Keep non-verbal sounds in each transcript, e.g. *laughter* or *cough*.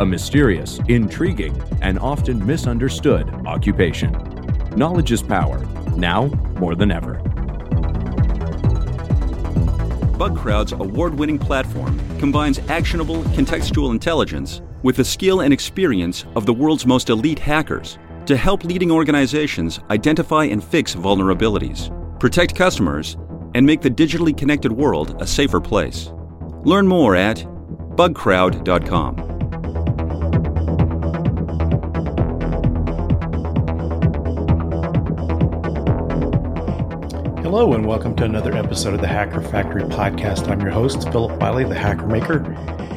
a mysterious, intriguing, and often misunderstood occupation. Knowledge is power, now more than ever. BugCrowd's award winning platform combines actionable contextual intelligence with the skill and experience of the world's most elite hackers to help leading organizations identify and fix vulnerabilities, protect customers, and make the digitally connected world a safer place. Learn more at bugcrowd.com. Hello, and welcome to another episode of the Hacker Factory podcast. I'm your host, Philip Wiley, the Hacker Maker.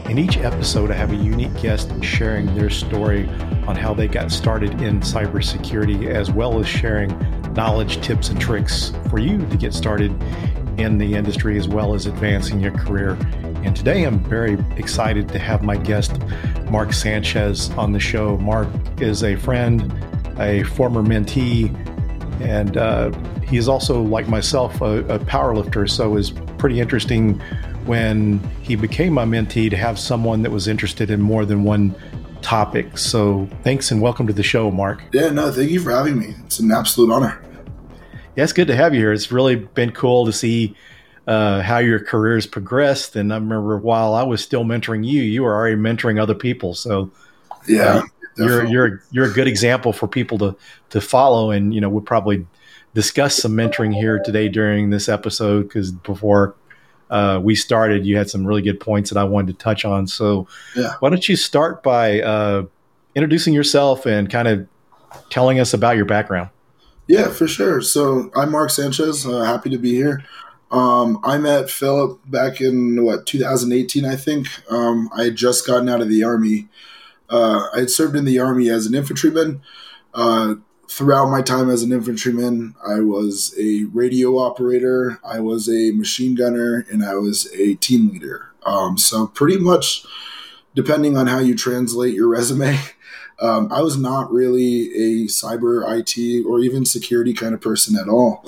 In each episode, I have a unique guest sharing their story on how they got started in cybersecurity, as well as sharing knowledge, tips, and tricks for you to get started in the industry, as well as advancing your career. And today, I'm very excited to have my guest, Mark Sanchez, on the show. Mark is a friend, a former mentee, and uh, he is also, like myself, a, a power lifter. So it was pretty interesting when he became my mentee to have someone that was interested in more than one topic. So thanks and welcome to the show, Mark. Yeah, no, thank you for having me. It's an absolute honor. Yeah, it's good to have you here. It's really been cool to see uh, how your career has progressed. And I remember while I was still mentoring you, you were already mentoring other people. So yeah, uh, you're you're you're a good example for people to to follow. And you know, we'll probably discuss some mentoring here today during this episode because before uh, we started, you had some really good points that I wanted to touch on. So, yeah. why don't you start by uh, introducing yourself and kind of telling us about your background? Yeah, for sure. So, I'm Mark Sanchez. Uh, happy to be here. Um, I met Philip back in what 2018, I think. Um, I had just gotten out of the army. Uh, I had served in the army as an infantryman. Throughout my time as an infantryman, I was a radio operator, I was a machine gunner, and I was a team leader. Um, so pretty much, depending on how you translate your *laughs* resume, um, I was not really a cyber IT or even security kind of person at all.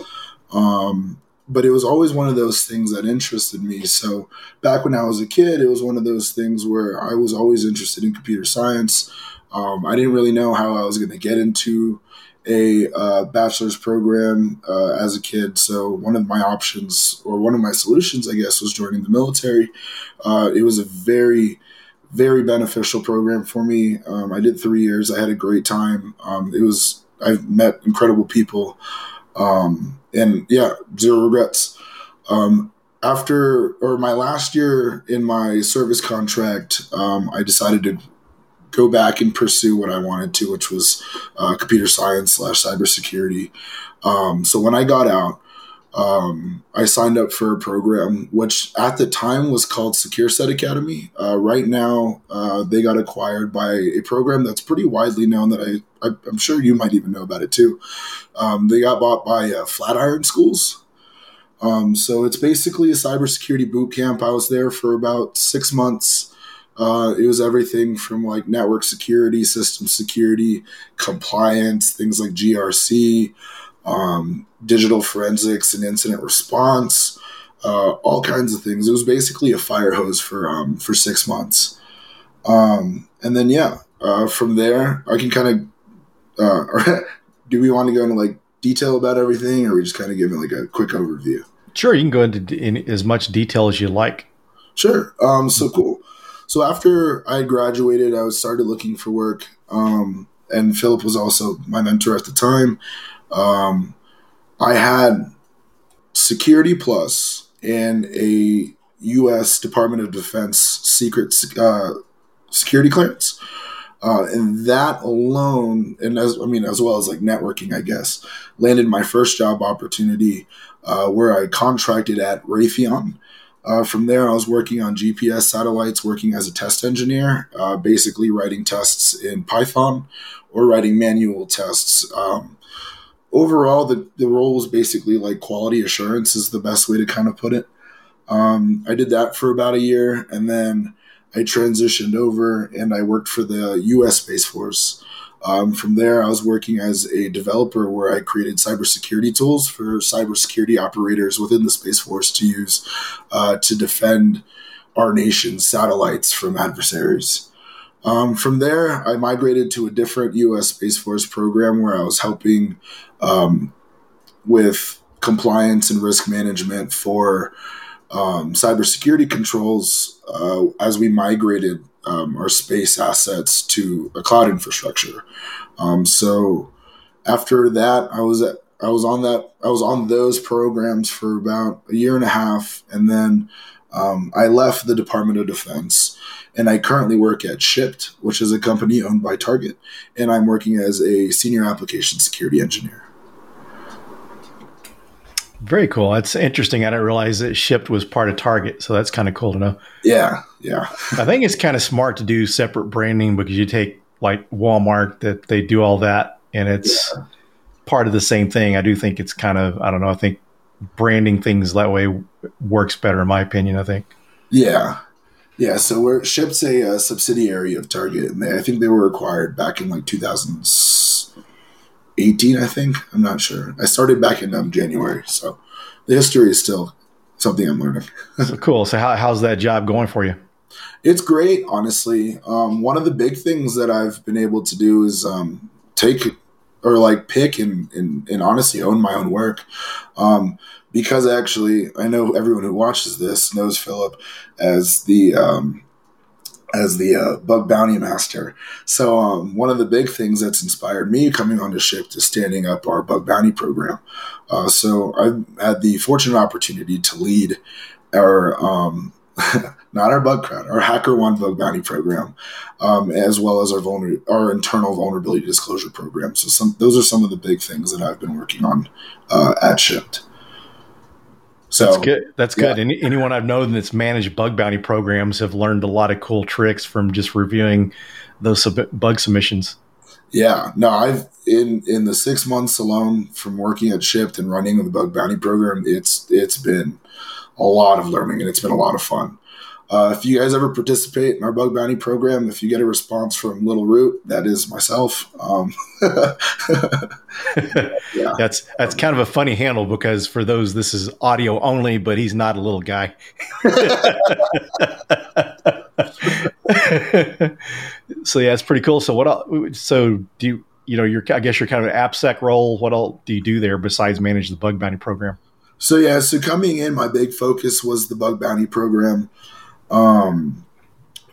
Um, but it was always one of those things that interested me. So back when I was a kid, it was one of those things where I was always interested in computer science. Um, I didn't really know how I was going to get into a uh, bachelor's program uh, as a kid. So one of my options, or one of my solutions, I guess, was joining the military. Uh, it was a very, very beneficial program for me. Um, I did three years. I had a great time. Um, it was I've met incredible people, um, and yeah, zero regrets. Um, after or my last year in my service contract, um, I decided to go back and pursue what I wanted to, which was uh, computer science slash cybersecurity. Um, so when I got out, um, I signed up for a program which at the time was called Secure Set Academy. Uh, right now, uh, they got acquired by a program that's pretty widely known that I, I am sure you might even know about it too. Um, they got bought by uh, Flatiron Schools. Um, so it's basically a cybersecurity boot camp. I was there for about six months. Uh, it was everything from like network security, system security, compliance, things like GRC, um, digital forensics and incident response, uh, all kinds of things. It was basically a fire hose for um, for six months, um, and then yeah, uh, from there I can kind of. Uh, *laughs* do we want to go into like detail about everything, or we just kind of giving like a quick overview? Sure, you can go into in as much detail as you like. Sure. Um, so cool. So after I graduated, I started looking for work. Um, and Philip was also my mentor at the time. Um, I had Security Plus and a U.S. Department of Defense secret uh, security clearance. Uh, and that alone, and as I mean, as well as like networking, I guess, landed my first job opportunity uh, where I contracted at Raytheon Uh, from there, I was working on GPS satellites, working as a test engineer, uh, basically writing tests in Python or writing manual tests. Um, overall, the, the role was basically like quality assurance, is the best way to kind of put it. Um, I did that for about a year, and then I transitioned over and I worked for the U.S. Space Force. Um, from there, I was working as a developer where I created cybersecurity tools for cybersecurity operators within the Space Force to use uh, to defend our nation's satellites from adversaries. Um, from there, I migrated to a different U.S. Space Force program where I was helping um, with compliance and risk management for um, cybersecurity controls uh, as we migrated um, our space assets to a cloud infrastructure. Um, so after that, I was at, I was on that I was on those programs for about a year and a half, and then um, I left the Department of Defense, and I currently work at Shipt, which is a company owned by Target, and I'm working as a senior application security engineer. Very cool. That's interesting. I didn't realize that Shipt was part of Target, so that's kind of cool to know. Yeah, yeah. *laughs* I think it's kind of smart to do separate branding because you take like Walmart that they do all that, and it's yeah. part of the same thing. I do think it's kind of I don't know. I think branding things that way works better, in my opinion. I think. Yeah, yeah. So we're Shipt's a, a subsidiary of Target, and they, I think they were acquired back in like 2000. 18, I think. I'm not sure. I started back in um, January, so the history is still something I'm learning. *laughs* so cool. So how, how's that job going for you? It's great, honestly. Um, one of the big things that I've been able to do is um, take or like pick and, and, and honestly own my own work. Um, because actually, I know everyone who watches this knows Philip as the um, as the uh, bug bounty master. So um, one of the big things that's inspired me coming on the ship to standing up our bug bounty program. Uh, so I've had the fortunate opportunity to lead our um, *laughs* not our bug crowd, our HackerOne bug bounty program, um, as well as our vulner- our internal vulnerability disclosure program. So some those are some of the big things that I've been working on uh, at Shipt. So that's good. That's good. Yeah. anyone I've known that's managed bug bounty programs have learned a lot of cool tricks from just reviewing those sub- bug submissions. Yeah, no, I've in in the six months alone from working at Shipt and running the bug bounty program, it's it's been a lot of learning and it's been a lot of fun. Uh, if you guys ever participate in our bug bounty program, if you get a response from Little Root, that is myself. Um, *laughs* yeah. That's that's kind of a funny handle because for those this is audio only, but he's not a little guy. *laughs* so yeah, it's pretty cool. So what? Else, so do you? You know, you're I guess you're kind of an AppSec role. What all do you do there besides manage the bug bounty program? So yeah, so coming in, my big focus was the bug bounty program. Um,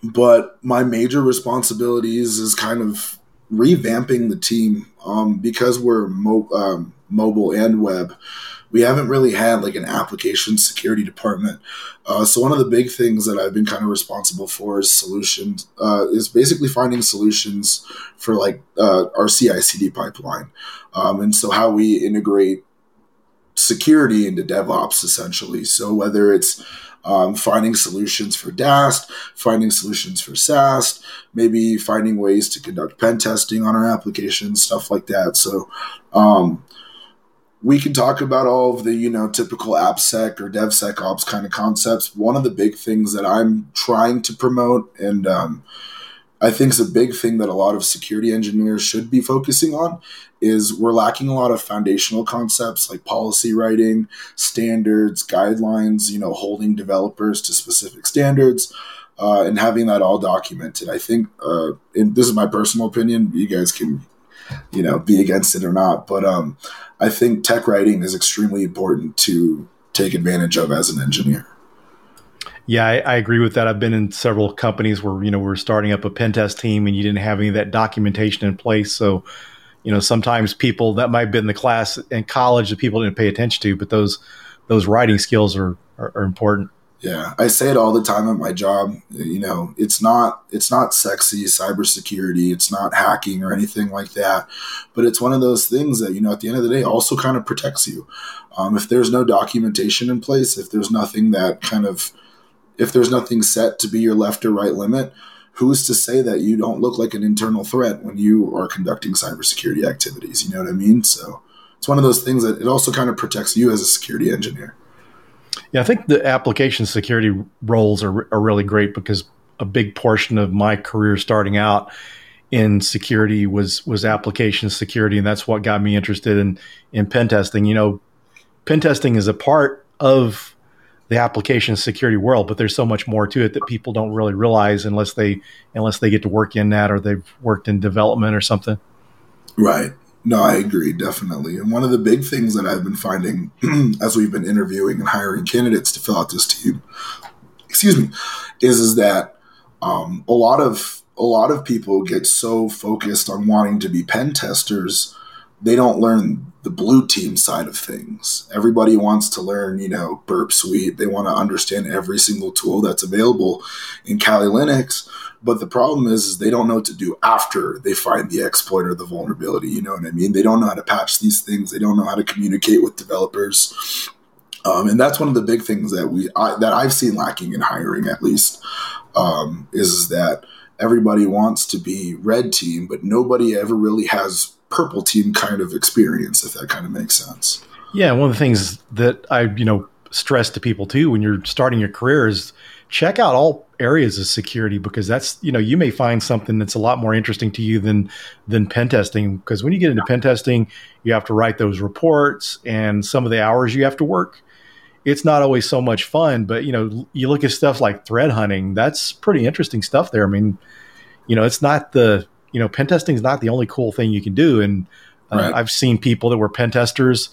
but my major responsibilities is kind of revamping the team um, because we're mo- um, mobile and web. We haven't really had like an application security department. Uh, so one of the big things that I've been kind of responsible for is solutions. Uh, is basically finding solutions for like uh, our CI/CD pipeline, um, and so how we integrate security into DevOps essentially. So whether it's um, finding solutions for DAST, finding solutions for SAST, maybe finding ways to conduct pen testing on our applications, stuff like that. So um, we can talk about all of the you know typical AppSec or DevSecOps kind of concepts. One of the big things that I'm trying to promote and um, I think is a big thing that a lot of security engineers should be focusing on is we're lacking a lot of foundational concepts like policy writing, standards, guidelines, you know, holding developers to specific standards, uh, and having that all documented. I think, uh, and this is my personal opinion, you guys can, you know, be against it or not, but um, I think tech writing is extremely important to take advantage of as an engineer. Yeah, I, I, agree with that. I've been in several companies where you know we're starting up a pen test team, and you didn't have any of that documentation in place. So, you know, sometimes people that might have been the class in college that people didn't pay attention to, but those those writing skills are are, are important. Yeah, I say it all the time at my job. You know, it's not it's not sexy cybersecurity, it's not hacking or anything like that, but it's one of those things that you know at the end of the day also kind of protects you. Um, if there's no documentation in place, if there's nothing that kind of if there's nothing set to be your left or right limit, who's to say that you don't look like an internal threat when you are conducting cybersecurity activities? You know what I mean? So it's one of those things that it also kind of protects you as a security engineer. Yeah, I think the application security roles are, are really great because a big portion of my career starting out in security was was application security, and that's what got me interested in in pen testing. You know, pen testing is a part of the application security world, but there's so much more to it that people don't really realize unless they unless they get to work in that or they've worked in development or something. Right. No, I agree, definitely. And one of the big things that I've been finding *clears throat* as we've been interviewing and hiring candidates to fill out this team, excuse me, is is that um, a lot of a lot of people get so focused on wanting to be pen testers, they don't learn the blue team side of things. Everybody wants to learn, you know, Burp Suite. They want to understand every single tool that's available in Kali Linux but the problem is, is they don't know what to do after they find the exploit or the vulnerability. You know what I mean? They don't know how to patch these things. They don't know how to communicate with developers. Um, and that's one of the big things that we I, that I've seen lacking in hiring, at least, um, is that everybody wants to be red team, but nobody ever really has purple team kind of experience, if that kind of makes sense. Yeah, one of the things that I you know stress to people too when you're starting your career is check out all areas of security because that's you know you may find something that's a lot more interesting to you than than pen testing because when you get into pen testing you have to write those reports and some of the hours you have to work it's not always so much fun but you know you look at stuff like threat hunting that's pretty interesting stuff there i mean you know it's not the you know pen testing is not the only cool thing you can do and uh, right. i've seen people that were pen testers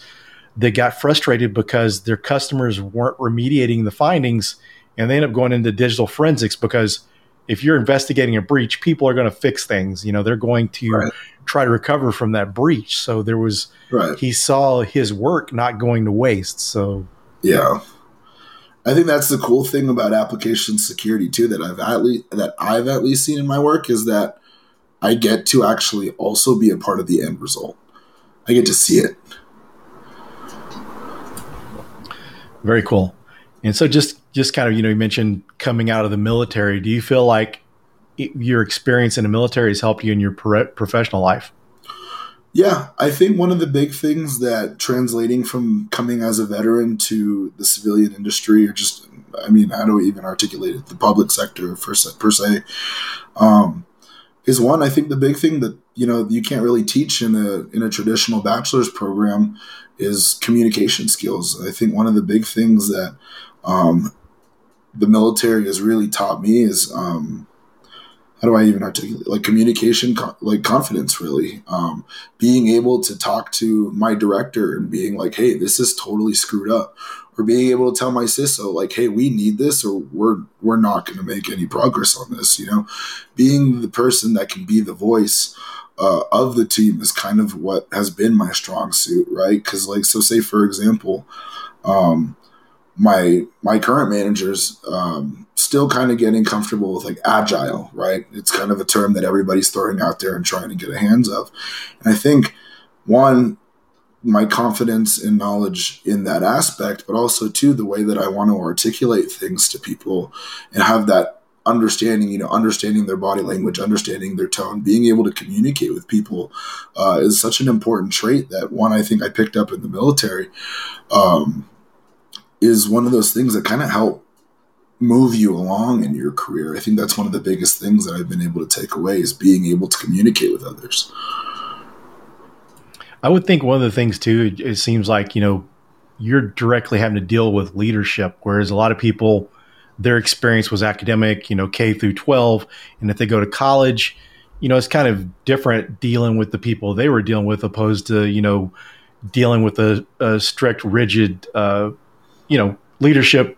that got frustrated because their customers weren't remediating the findings and they end up going into digital forensics because if you're investigating a breach, people are going to fix things. You know, they're going to right. try to recover from that breach. So there was, right. he saw his work not going to waste. So, yeah. I think that's the cool thing about application security too that I've at least that I've at least seen in my work is that I get to actually also be a part of the end result. I get to see it. Very cool. And so just just kind of, you know, you mentioned coming out of the military. Do you feel like it, your experience in the military has helped you in your pro- professional life? Yeah, I think one of the big things that translating from coming as a veteran to the civilian industry, or just, I mean, I don't even articulate it, the public sector per se, per se um, is one. I think the big thing that you know you can't really teach in a in a traditional bachelor's program is communication skills. I think one of the big things that um, the military has really taught me is um, how do I even articulate like communication, like confidence, really um, being able to talk to my director and being like, hey, this is totally screwed up, or being able to tell my CISO like, hey, we need this, or we're we're not going to make any progress on this. You know, being the person that can be the voice. Uh, of the team is kind of what has been my strong suit, right? Because, like, so say for example, um, my my current managers um, still kind of getting comfortable with like agile, right? It's kind of a term that everybody's throwing out there and trying to get a hands of. And I think one, my confidence and knowledge in that aspect, but also two, the way that I want to articulate things to people and have that understanding, you know, understanding their body language, understanding their tone, being able to communicate with people uh, is such an important trait that one I think I picked up in the military. Um, is one of those things that kind of help move you along in your career. I think that's one of the biggest things that I've been able to take away is being able to communicate with others. I would think one of the things too, it, seems like, you know, you're directly having to deal with leadership, whereas a lot of people, their experience was academic, you know, K through 12. And if they go to college, you know, it's kind of different dealing with the people they were dealing with opposed to, you know, dealing with a, a strict, rigid, uh, you know, leadership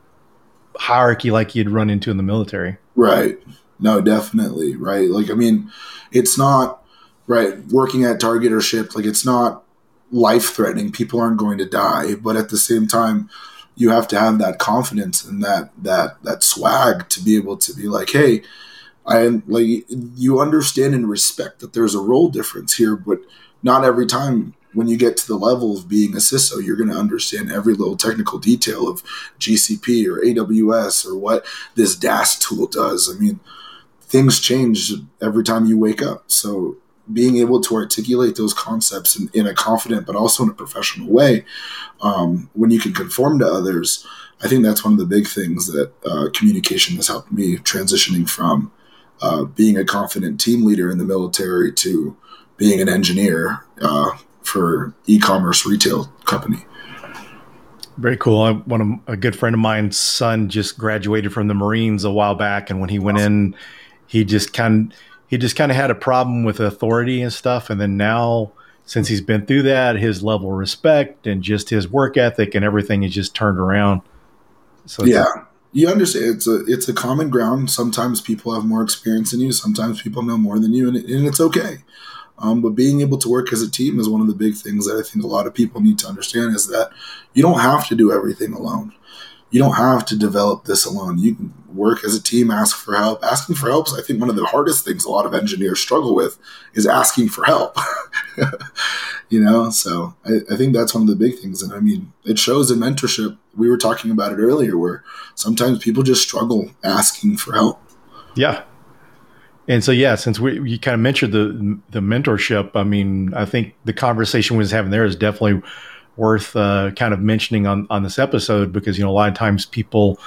hierarchy like you'd run into in the military. Right. No, definitely. Right. Like, I mean, it's not right working at Target or Shipt. Like, it's not life threatening. People aren't going to die, but at the same time, you have to have that confidence and that that that swag to be able to be like, hey, I like you understand and respect that there's a role difference here, but not every time when you get to the level of being a CISO, you're going to understand every little technical detail of GCP or AWS or what this DAST tool does. I mean, things change every time you wake up. So being able to articulate those concepts in, in a confident but also in a professional way um, when you can conform to others i think that's one of the big things that uh, communication has helped me transitioning from uh, being a confident team leader in the military to being an engineer uh, for e-commerce retail company very cool. I, one of a good friend of mine's son just graduated from the Marines a while back, and when he went awesome. in, he just kind he just kind of had a problem with authority and stuff. And then now, since he's been through that, his level of respect and just his work ethic and everything is just turned around. So yeah, you understand it's a it's a common ground. Sometimes people have more experience than you. Sometimes people know more than you, and, and it's okay. Um, but being able to work as a team is one of the big things that I think a lot of people need to understand is that you don't have to do everything alone you don't have to develop this alone. You can work as a team, ask for help. Asking for help is, I think, one of the hardest things a lot of engineers struggle with is asking for help. *laughs* you know, so I, I, think that's one of the big things. And I mean, it shows in mentorship. We were talking about it earlier, where sometimes people just struggle asking for help. Yeah. And so, yeah, since we you kind of mentioned the the mentorship, I mean, I think the conversation we was having there is definitely worth uh, kind of mentioning on on this episode because you know a lot of times people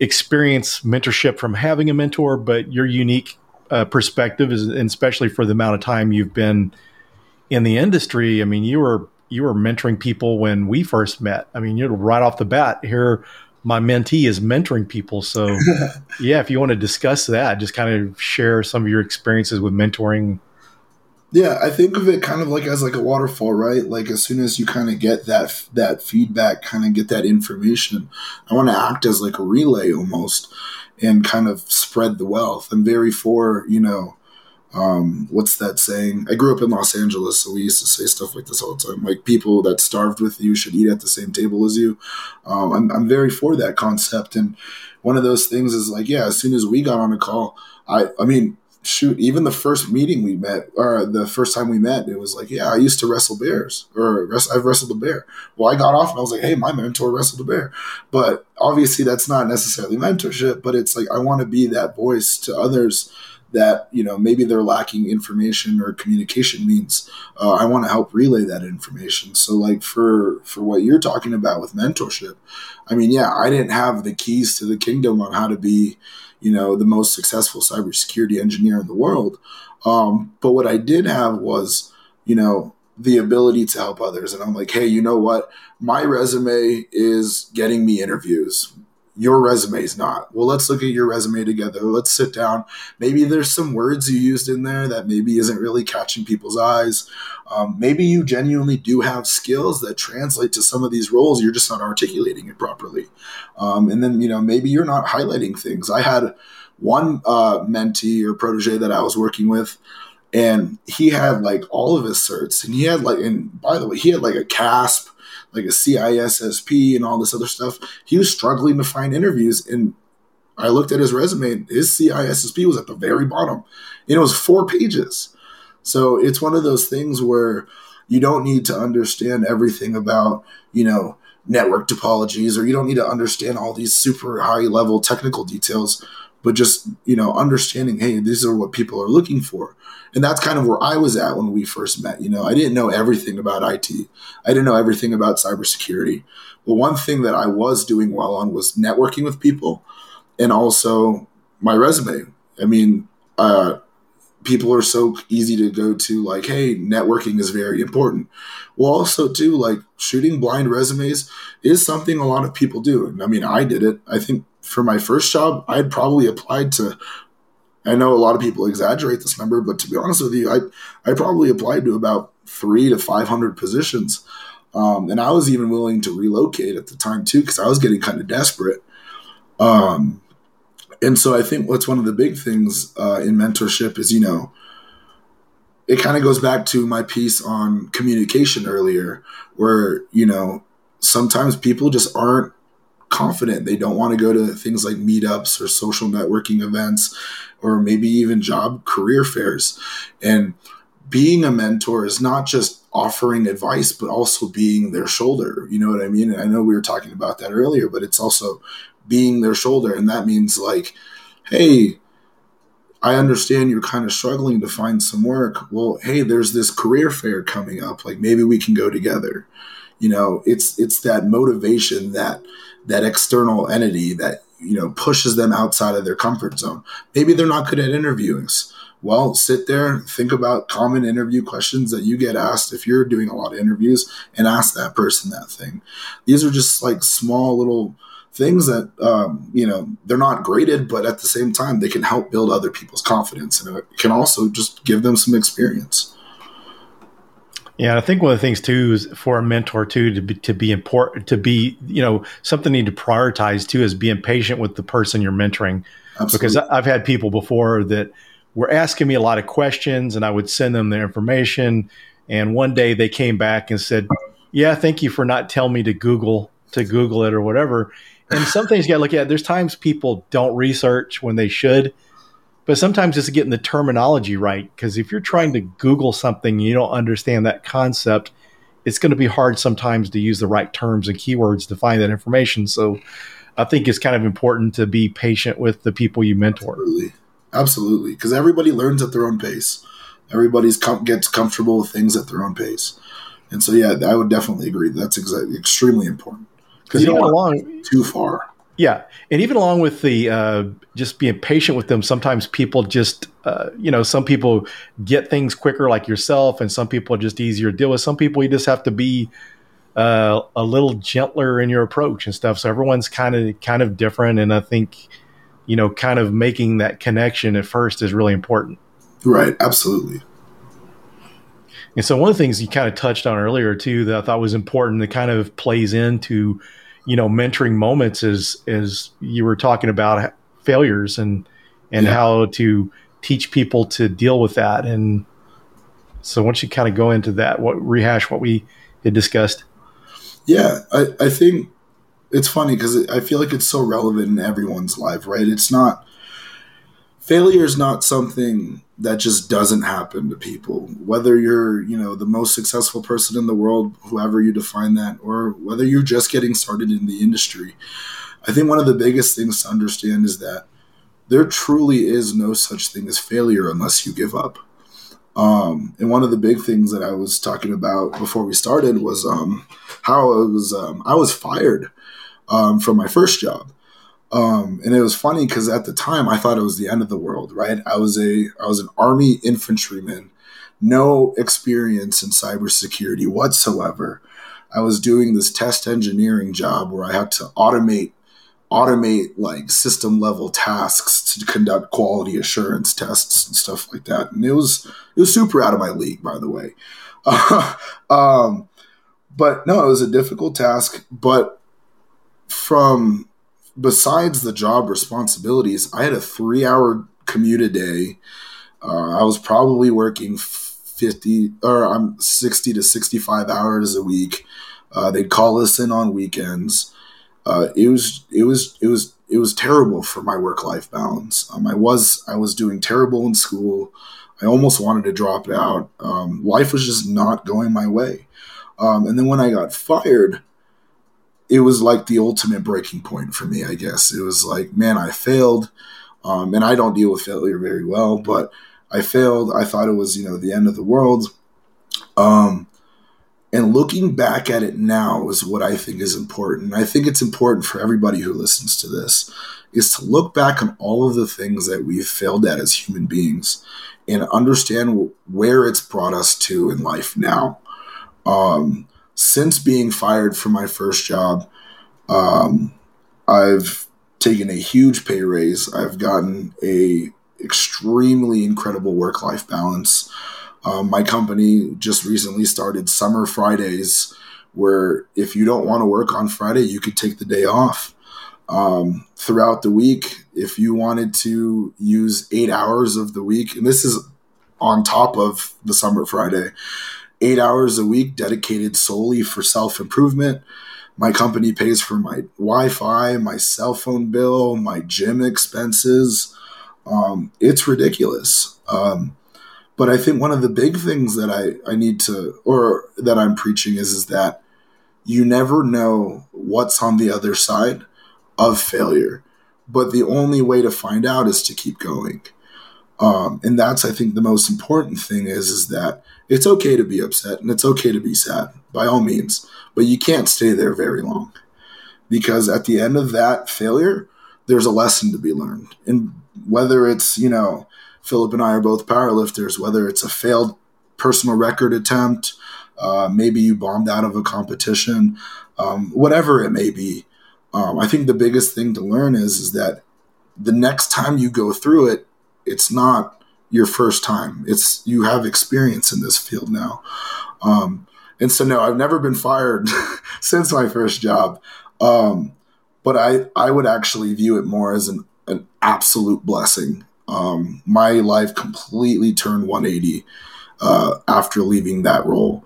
experience mentorship from having a mentor, but your unique uh, perspective is, and especially for the amount of time you've been in the industry. I mean, you were you were mentoring people when we first met. I mean, you're right off the bat here. My mentee is mentoring people. So, *laughs* yeah, if you want to discuss that, just kind of share some of your experiences with mentoring yeah, I think of it kind of like as like a waterfall, right? Like as soon as you kind of get that that feedback, kind of get that information, I want to act as like a relay almost, and kind of spread the wealth. I'm very for you know, um, what's that saying? I grew up in Los Angeles, so we used to say stuff like this all the time. Like people that starved with you should eat at the same table as you. Um, I'm I'm very for that concept, and one of those things is like, yeah, as soon as we got on a call, I I mean shoot, even the first meeting we met, or the first time we met, it was like, yeah, I used to wrestle bears, or I've wrestled a bear. Well, I got off and I was like, hey, my mentor wrestled a bear. But obviously, that's not necessarily mentorship, but it's like I want to be that voice to others that you know maybe they're lacking information or communication means uh, i want to help relay that information so like for for what you're talking about with mentorship i mean yeah i didn't have the keys to the kingdom on how to be you know, the most successful cybersecurity engineer in the world. Um, but what I did have was, you know, the ability to help others. And I'm like, hey, you know what? My resume is getting me interviews your resume is not. Well, let's look at your resume together. Let's sit down. Maybe there's some words you used in there that maybe isn't really catching people's eyes. Um, maybe you genuinely do have skills that translate to some of these roles. You're just not articulating it properly. Um, and then, you know, maybe you're not highlighting things. I had one uh, mentee or protege that I was working with and he had like all of his certs and he had like and by the way he had like a CASP like a CISSP and all this other stuff. He was struggling to find interviews. And I looked at his resume, his CISSP was at the very bottom. And it was four pages. So it's one of those things where you don't need to understand everything about, you know, network topologies, or you don't need to understand all these super high level technical details, but just, you know, understanding, hey, these are what people are looking for and that's kind of where I was at when we first met. You know, I didn't know everything about IT. I didn't know everything about cybersecurity. But one thing that I was doing well on was networking with people and also my resume. I mean, uh, people are so easy to go to like, hey, networking is very important. Well, also too, like shooting blind resumes is something a lot of people do. I mean, I did it. I think for my first job, I'd probably applied to I know a lot of people exaggerate this number, but to be honest with you, I I probably applied to about three to five hundred positions, um, and I was even willing to relocate at the time too because I was getting kind of desperate. Um, and so I think what's one of the big things uh, in mentorship is you know it kind of goes back to my piece on communication earlier, where you know sometimes people just aren't confident. They don't want to go to things like meetups or social networking events or maybe even job career fairs. And being a mentor is not just offering advice, but also being their shoulder. You know what I mean? And I know we were talking about that earlier, but it's also being their shoulder. And that means like, hey, I understand you're kind of struggling to find some work. Well, hey, there's this career fair coming up. Like maybe we can go together. You know, it's it's that motivation that that external entity that you know pushes them outside of their comfort zone. Maybe they're not good at interviewing. Well, sit there, think about common interview questions that you get asked if you're doing a lot of interviews, and ask that person that thing. These are just like small little things that um, you know they're not graded, but at the same time they can help build other people's confidence, and it can also just give them some experience. Yeah, I think one of the things too is for a mentor too to be, to be important to be you know something you need to prioritize too is being patient with the person you're mentoring. Absolutely. Because I've had people before that were asking me a lot of questions, and I would send them their information, and one day they came back and said, "Yeah, thank you for not telling me to Google to Google it or whatever." And some things you got to look at. There's times people don't research when they should but sometimes it's getting the terminology right because if you're trying to google something and you don't understand that concept it's going to be hard sometimes to use the right terms and keywords to find that information. So i think it's kind of important to be patient with the people you mentor. Absolutely. Absolutely. Because everybody learns at their own pace. Everybody's com- gets comfortable with things at their own pace. And so yeah i would definitely agree. That's exa- extremely important. Because you don't want along, too far yeah, and even along with the uh, just being patient with them, sometimes people just uh, you know some people get things quicker, like yourself, and some people are just easier to deal with. Some people you just have to be uh, a little gentler in your approach and stuff. So everyone's kind of kind of different, and I think you know, kind of making that connection at first is really important. Right. Absolutely. And so one of the things you kind of touched on earlier too that I thought was important that kind of plays into you know mentoring moments is is you were talking about failures and and yeah. how to teach people to deal with that. And so once you kind of go into that what rehash what we had discussed? Yeah i, I think it's funny because i feel like it's so relevant in everyone's life right? It's not failure is not something that just doesn't happen to people. Whether you're you know the most successful person in the world whoever you define that or whether you're just getting started in the industry i think one of the biggest things to understand is that there truly is no such thing as failure unless you give up. Um, and one of the big things that i was talking about before we started was um, how i was um, i was fired um, from my first job um, and it was funny because at the time I thought it was the end of the world, right? I was a I was an army infantryman, no experience in cybersecurity whatsoever. I was doing this test engineering job where I had to automate automate like system level tasks to conduct quality assurance tests and stuff like that. And it was it was super out of my league, by the way. *laughs* um, but no, it was a difficult task. But from besides the job responsibilities, I had a three hour commute a day. Uh, I was probably working 50 or I'm um, 60 to 65 hours a week. Uh, they'd call us in on weekends. Uh, it was, it was, it was, it was terrible for my work life balance. Um, I was, I was doing terrible in school. I almost wanted to drop out. Um, life was just not going my way. Um, and then when I got fired, it was like the ultimate breaking point for me, I guess. It was like, man, I failed. Um, and I don't deal with failure very well, but I failed. I thought it was, you know, the end of the world. Um, and looking back at it now is what I think is important. I think it's important for everybody who listens to this is to look back on all of the things that we've failed at as human beings and understand where it's brought us to in life now. Um, since being fired from my first job, um, I've taken a huge pay raise. I've gotten a extremely incredible work life balance. Um, my company just recently started summer Fridays, where if you don't want to work on Friday, you could take the day off. Um, throughout the week, if you wanted to use eight hours of the week, and this is on top of the summer Friday, eight hours a week dedicated solely for self improvement. my company pays for my Wi-Fi, my cell phone bill, my gym expenses. Um, it's ridiculous. Um, but I think one of the big things that I, I need to, or that I'm preaching is, is that you never know what's on the other side of failure. But the only way to find out is to keep going. Um, and that's, I think, the most important thing is, is that it's okay to be upset and it's okay to be sad by all means, but you can't stay there very long because at the end of that failure, there's a lesson to be learned. And whether it's, you know, Philip and I are both powerlifters, whether it's a failed personal record attempt, uh, maybe you bombed out of a competition, um, whatever it may be. Um, I think the biggest thing to learn is is that the next time you go through it, it's not your first time. It's you have experience in this field now. Um, and so no, I've never been fired *laughs* since my first job. Um, but I, I would actually view it more as an, an absolute blessing. Um, my life completely turned 180 uh, after leaving that role.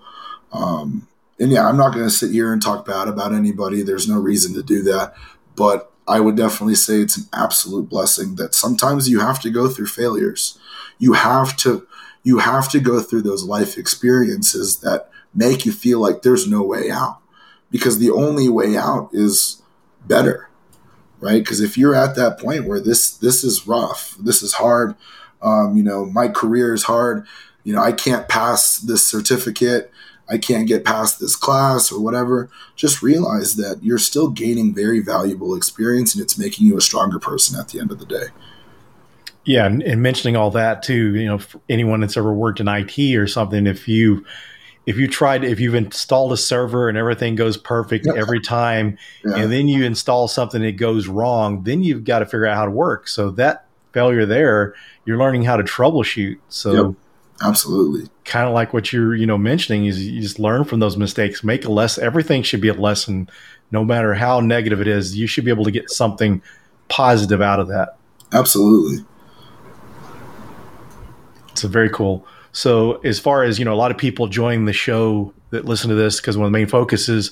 Um, and yeah, I'm not going to sit here and talk bad about anybody. There's no reason to do that. But I would definitely say it's an absolute blessing that sometimes you have to go through failures. You have to you have to go through those life experiences that make you feel like there's no way out. Because the only way out is better. Right? Because if you're at that point where this this is rough, this is hard, um, you know, my career is hard, you know, I can't pass this certificate I can't get past this class or whatever, just realize that you're still gaining very valuable experience and it's making you a stronger person at the end of the day. Yeah, and, and mentioning all that too, you know, anyone that's ever worked in IT or something, if you if you tried if you've installed a server and everything goes perfect yeah. every time yeah. and then you install something that goes wrong then you've got to figure out how to work so that failure there you're learning how to troubleshoot so yep. Absolutely. Kind of like what you're, you know, mentioning is you just learn from those mistakes, make a lesson. Everything should be a lesson, no matter how negative it is. You should be able to get something positive out of that. Absolutely. It's a very cool. So, as far as you know, a lot of people join the show that listen to this because one of the main focuses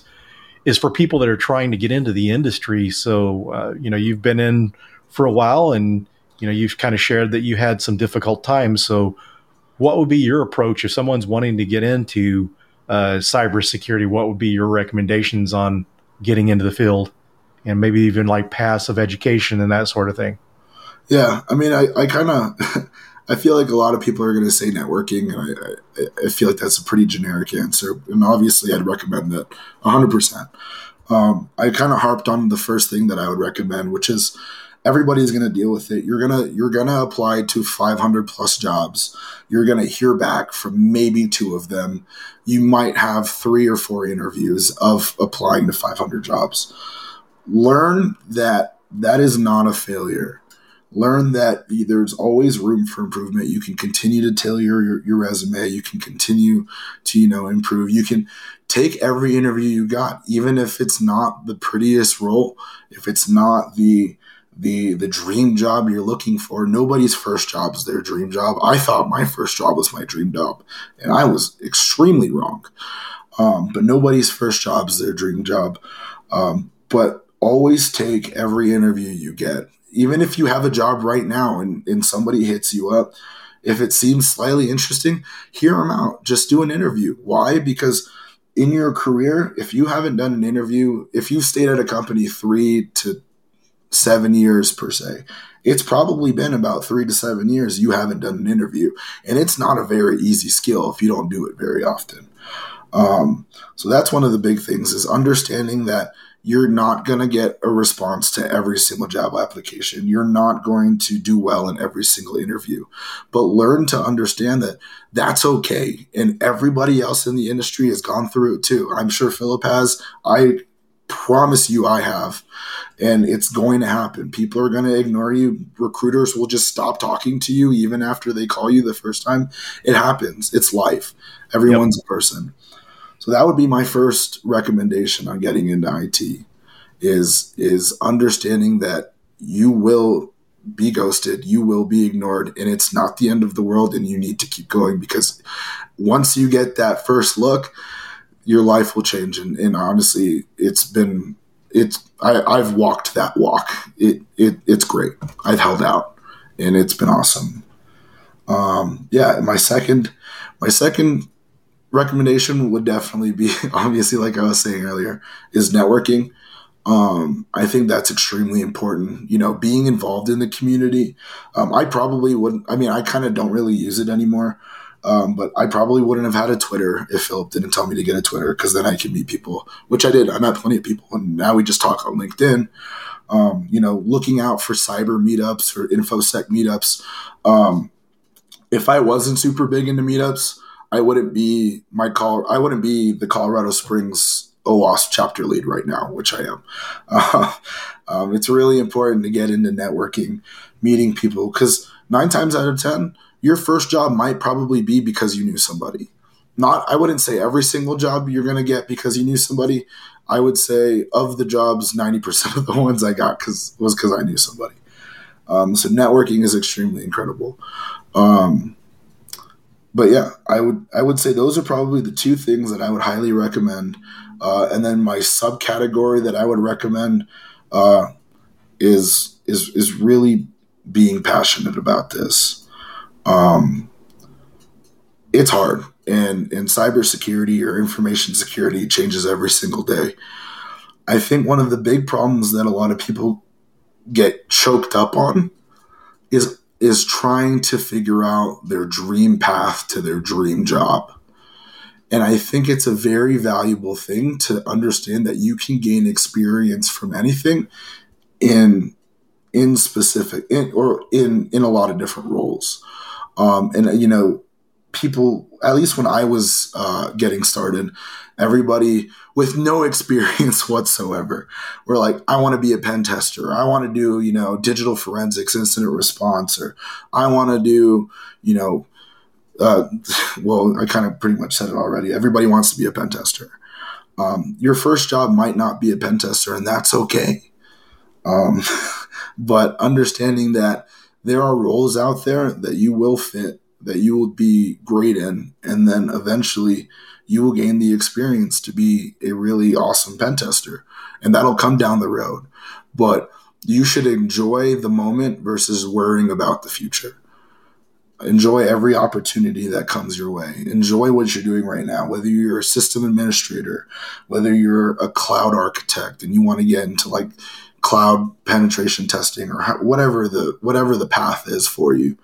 is for people that are trying to get into the industry. So, uh, you know, you've been in for a while, and you know, you've kind of shared that you had some difficult times. So, what would be your approach if someone's wanting to get into uh, cybersecurity? What would be your recommendations on getting into the field, and maybe even like passive education and that sort of thing? Yeah, I mean, I, I kind of. *laughs* I feel like a lot of people are going to say networking, and I, I, I, feel like that's a pretty generic answer. And obviously, I'd recommend that 100%. Um, I kind of harped on the first thing that I would recommend, which is everybody's going to deal with it. You're gonna you're gonna apply to 500 plus jobs. You're gonna hear back from maybe two of them. You might have three or four interviews of applying to 500 jobs. Learn that that is not a failure. Learn that there's always room for improvement. You can continue to tailor your, your, your resume. You can continue to, you know, improve. You can take every interview you got, even if it's not the prettiest role, if it's not the the the dream job you're looking for. Nobody's first job is their dream job. I thought my first job was my dream job, and I was extremely wrong. Um, but nobody's first job is their dream job. Um, but always take every interview you get, even if you have a job right now and, and somebody hits you up. If it seems slightly interesting, hear them out. Just do an interview. Why? Because in your career, if you haven't done an interview, if you've stayed at a company three to seven years per se. It's probably been about three to seven years you haven't done an interview. And it's not a very easy skill if you don't do it very often. Um, so that's one of the big things is understanding that you're not going to get a response to every single job application. You're not going to do well in every single interview, but learn to understand that that's okay. And everybody else in the industry has gone through it too. I'm sure Philip has. I promise you I have. And it's going to happen. People are going to ignore you. Recruiters will just stop talking to you even after they call you the first time. It happens. It's life. Everyone's yep. a person. So that would be my first recommendation on getting into IT is is understanding that you will be ghosted, you will be ignored, and it's not the end of the world and you need to keep going because once you get that first look, your life will change. And, and honestly, it's been it's I, I've walked that walk. It it it's great. I've held out, and it's been awesome. Um, yeah, my second my second recommendation would definitely be *laughs* obviously like I was saying earlier is networking. Um, I think that's extremely important. You know, being involved in the community. Um, I probably wouldn't. I mean, I kind of don't really use it anymore. Um, but I probably wouldn't have had a Twitter if Philip didn't tell me to get a Twitter because then I could meet people, which I did. I met plenty of people, and now we just talk on LinkedIn. Um, you know, looking out for cyber meetups or infosec meetups. Um, if I wasn't super big into meetups, I wouldn't be my call. I wouldn't be the Colorado Springs OWASP chapter lead right now, which I am. Uh, *laughs* um, it's really important to get into networking, meeting people, because nine times out of ten your first job might probably be because you knew somebody. Not, I wouldn't say every single job you're going to get because you knew somebody. I would say of the jobs, 90% of the ones I got cause, was because I knew somebody. Um, so networking is extremely incredible. Um, but yeah, I would I would say those are probably the two things that I would highly recommend. Uh, and then my subcategory that I would recommend uh, is is is really being passionate about this um, it's hard. And, and cybersecurity or information security changes every single day. I think one of the big problems that a lot of people get choked up on is is trying to figure out their dream path to their dream job. And I think it's a very valuable thing to understand that you can gain experience from anything in in specific in, or in in a lot of different roles. Um, and you know, people at least when I was uh, getting started, everybody with no *laughs* experience whatsoever were like, I want to be a pen tester. I want to do, you know, digital forensics, incident response, or I want to do, you know, uh, *laughs* well, I kind of pretty much said it already. Everybody wants to be a pen tester. Um, your first job might not be a pen tester, and that's okay. Um, *laughs* but understanding that there are roles out there that you will fit, that you will be great in, and then eventually you will gain the experience to be a really awesome pen tester. And that'll come down the road. But you should enjoy the moment versus worrying about the future. Enjoy every opportunity that comes your way. Enjoy what you're doing right now, whether you're a system administrator, whether you're a cloud architect and you want to get into like cloud penetration testing or whatever the whatever the path is for you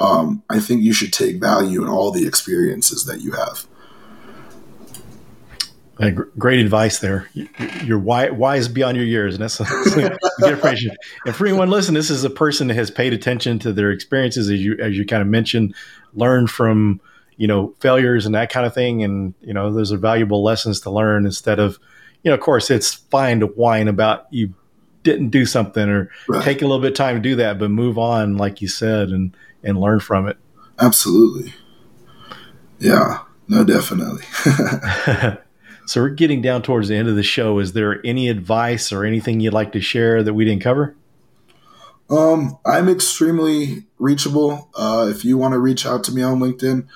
um, i think you should take value in all the experiences that you have uh, great advice there. You're wise beyond your years, and that's, *laughs* good. And for anyone listening, this is a person that has paid attention to their experiences, as you as you kind of mentioned, learned from you know failures and that kind of thing, and you know those are valuable lessons to learn instead of you know, of course, it's fine to whine about you didn't do something or right. take a little bit of time to do that, but move on, like you said, and and learn from it. Absolutely. Yeah. No, definitely. *laughs* *laughs* so we're getting down towards the end of the show. Is there any advice or anything you'd like to share that we didn't cover? Um, I'm extremely reachable. Uh, if you want to reach out to me on LinkedIn,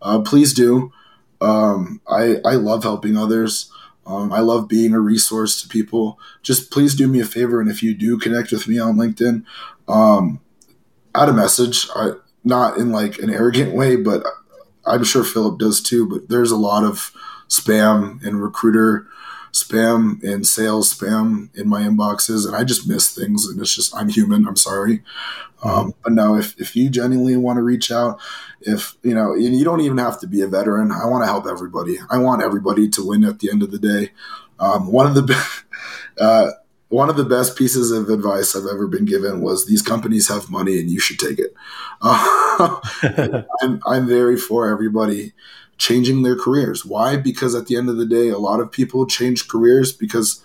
uh, please do. Um, I I love helping others. Um, I love being a resource to people. Just please do me a favor, and if you do connect with me on LinkedIn, um, add a message. I, not in like an arrogant way, but I'm sure Philip does too. But there's a lot of spam and recruiter spam and sales spam in my inboxes, and I just miss things. And it's just I'm human. I'm sorry. Um, but no, if, if you genuinely want to reach out, if you know, and you don't even have to be a veteran. I want to help everybody. I want everybody to win at the end of the day. Um, one of the *laughs* uh, one of the best pieces of advice I've ever been given was these companies have money and you should take it. Uh, *laughs* I'm, I'm very for everybody changing their careers. Why? Because at the end of the day, a lot of people change careers because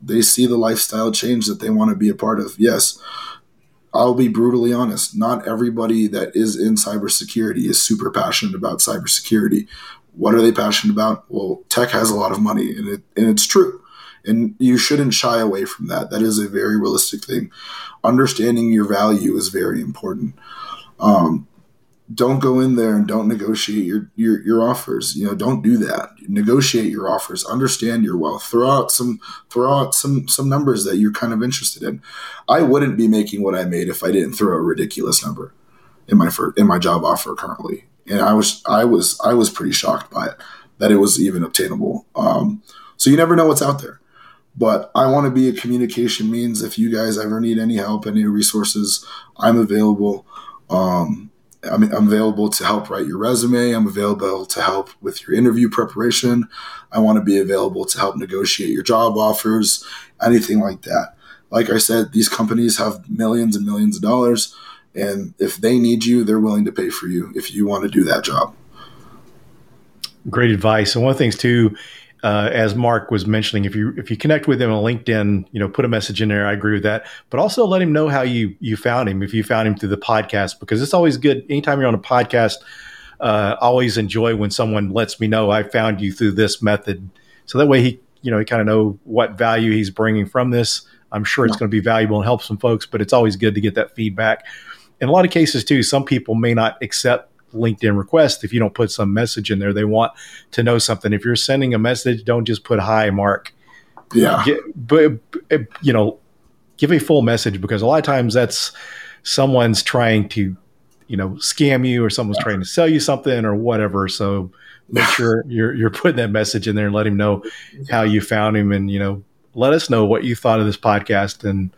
they see the lifestyle change that they want to be a part of. Yes, I'll be brutally honest. Not everybody that is in cybersecurity is super passionate about cybersecurity. What are they passionate about? Well, tech has a lot of money, and it and it's true. And you shouldn't shy away from that. That is a very realistic thing. Understanding your value is very important. Um, don't go in there and don't negotiate your, your your offers. You know, don't do that. Negotiate your offers. Understand your wealth. Throw out some throw out some some numbers that you're kind of interested in. I wouldn't be making what I made if I didn't throw a ridiculous number in my in my job offer currently. And I was I was I was pretty shocked by it that it was even obtainable. Um, so you never know what's out there. But I want to be a communication means. If you guys ever need any help, any resources, I'm available. Um, I'm, I'm, available to help write your resume. I'm available to help with your interview preparation. I want to be available to help negotiate your job offers, anything like that. Like I said, these companies have millions and millions of dollars, and if they need you, they're willing to pay for you if you want to do that job. Great advice. And one of the things too uh, as Mark was mentioning, if you if you connect with him on LinkedIn, you know, put a message in there. I agree with that, but also let him know how you you found him. If you found him through the podcast, because it's always good. Anytime you're on a podcast, uh, always enjoy when someone lets me know I found you through this method, so that way he you know he kind of know what value he's bringing from this. I'm sure it's going to be valuable and help some folks, but it's always good to get that feedback. In a lot of cases, too, some people may not accept LinkedIn request if you don't put some message in there. They want to know something. If you're sending a message, don't just put hi, Mark. Yeah. Get, but, eh, you know, give a full message because a lot of times that's someone's trying to, you know, scam you or someone's trying to sell you something or whatever. So make sure you're, you're putting that message in there and let him know how you found him and, you know, let us know what you thought of this podcast and,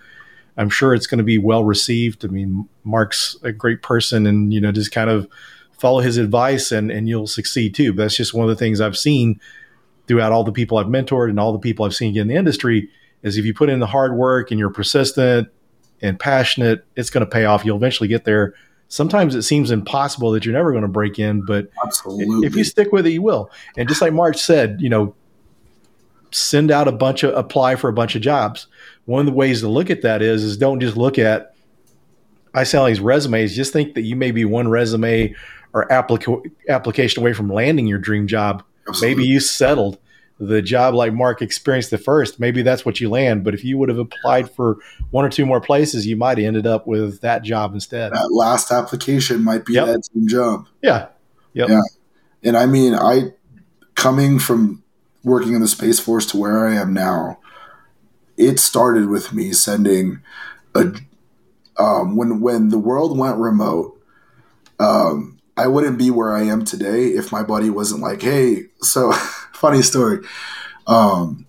I'm sure it's going to be well received. I mean, Mark's a great person and, you know, just kind of follow his advice and, and you'll succeed too. But that's just one of the things I've seen throughout all the people I've mentored and all the people I've seen get in the industry is if you put in the hard work and you're persistent and passionate, it's going to pay off. You'll eventually get there. Sometimes it seems impossible that you're never going to break in, but Absolutely. if you stick with it, you will. And just like Mark said, you know, send out a bunch of apply for a bunch of jobs. One of the ways to look at that is is don't just look at I sell these resumes. Just think that you may be one resume or applica- application away from landing your dream job. Absolutely. Maybe you settled the job like Mark experienced the first. Maybe that's what you land. But if you would have applied for one or two more places, you might have ended up with that job instead. That last application might be yep. that dream job. Yeah. Yep. Yeah. And I mean, I coming from working in the Space Force to where I am now, it started with me sending a um, when when the world went remote. Um, I wouldn't be where I am today if my buddy wasn't like, hey, so *laughs* funny story. Um,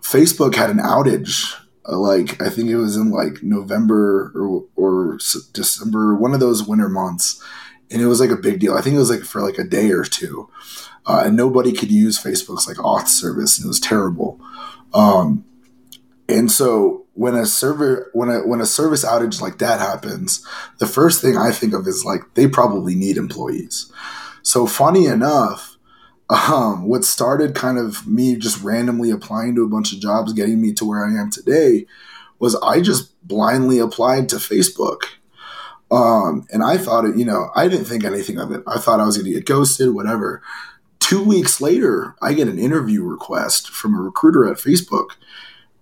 Facebook had an outage. Uh, like I think it was in like November or, or December, one of those winter months, and it was like a big deal. I think it was like for like a day or two, uh, and nobody could use Facebook's like auth service, and it was terrible. Um, and so when a server when a when a service outage like that happens, the first thing I think of is like they probably need employees. So funny enough, um, what started kind of me just randomly applying to a bunch of jobs, getting me to where I am today, was I just blindly applied to Facebook. Um, and I thought it, you know, I didn't think anything of it. I thought I was going to get ghosted, whatever. Two weeks later, I get an interview request from a recruiter at Facebook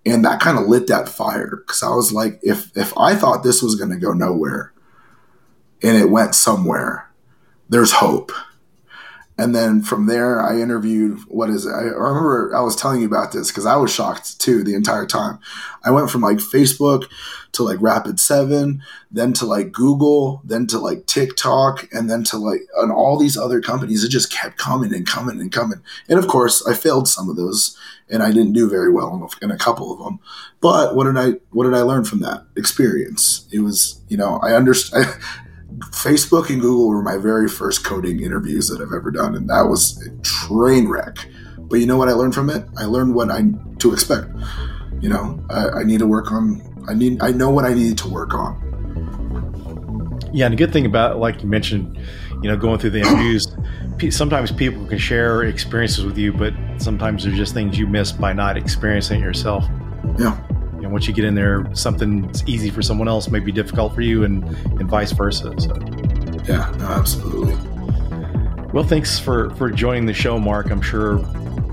and that kind of lit that fire because I was like, if if I thought this was going to go nowhere, and it went somewhere, there's hope. And then from there, I interviewed, what is it? I remember I was telling you about this because I was shocked too the entire time. I went from like Facebook to like Rapid7, then to like Google, then to like TikTok, and then to like, and all these other companies. It just kept coming and coming and coming. And of course, I failed some of those and I didn't do very well in a couple of them. But what did I, what did I learn from that experience? It was, you know, I understand. *laughs* Facebook and Google were my very first coding interviews that I've ever done, and that was a train wreck. But you know what I learned from it? I learned what I to expect. You know, I, I need to work on. I need. I know what I need to work on. Yeah, and the good thing about, like you mentioned, you know, going through the interviews, *clears throat* sometimes people can share experiences with you, but sometimes there's just things you miss by not experiencing it yourself. Yeah know, once you get in there, something that's easy for someone else may be difficult for you, and and vice versa. So, yeah, no, absolutely. Well, thanks for for joining the show, Mark. I'm sure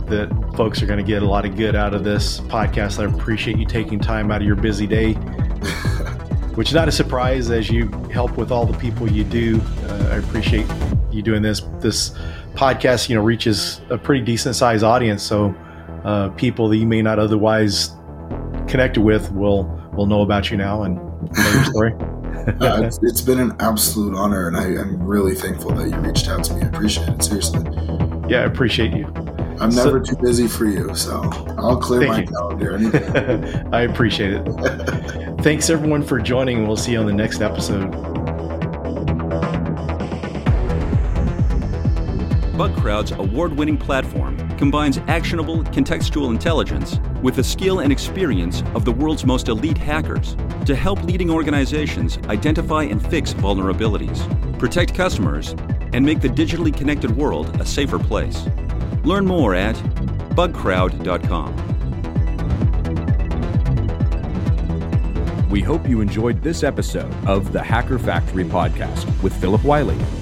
that folks are going to get a lot of good out of this podcast. I appreciate you taking time out of your busy day *laughs* which is not a surprise as you help with all the people you do. Uh, I appreciate you doing this. This podcast, you know, reaches a pretty decent sized audience, so uh, people that you may not otherwise connected with will will know about you now and know your story. *laughs* uh, it's, it's been an absolute honor, and I, am really thankful that you reached out to me. I appreciate it seriously. Yeah, I appreciate you. I'm so, never too busy for you, so I'll clear my you. calendar. *laughs* I appreciate it. *laughs* Thanks everyone for joining. We'll see you on the next episode. Bugcrowd's award-winning platform combines actionable contextual intelligence with the skill and experience of the world's most elite hackers to help leading organizations identify and fix vulnerabilities, protect customers, and make the digitally connected world a safer place. Learn more at bugcrowd.com. We hope you enjoyed this episode of the Hacker Factory podcast with Philip Wylie.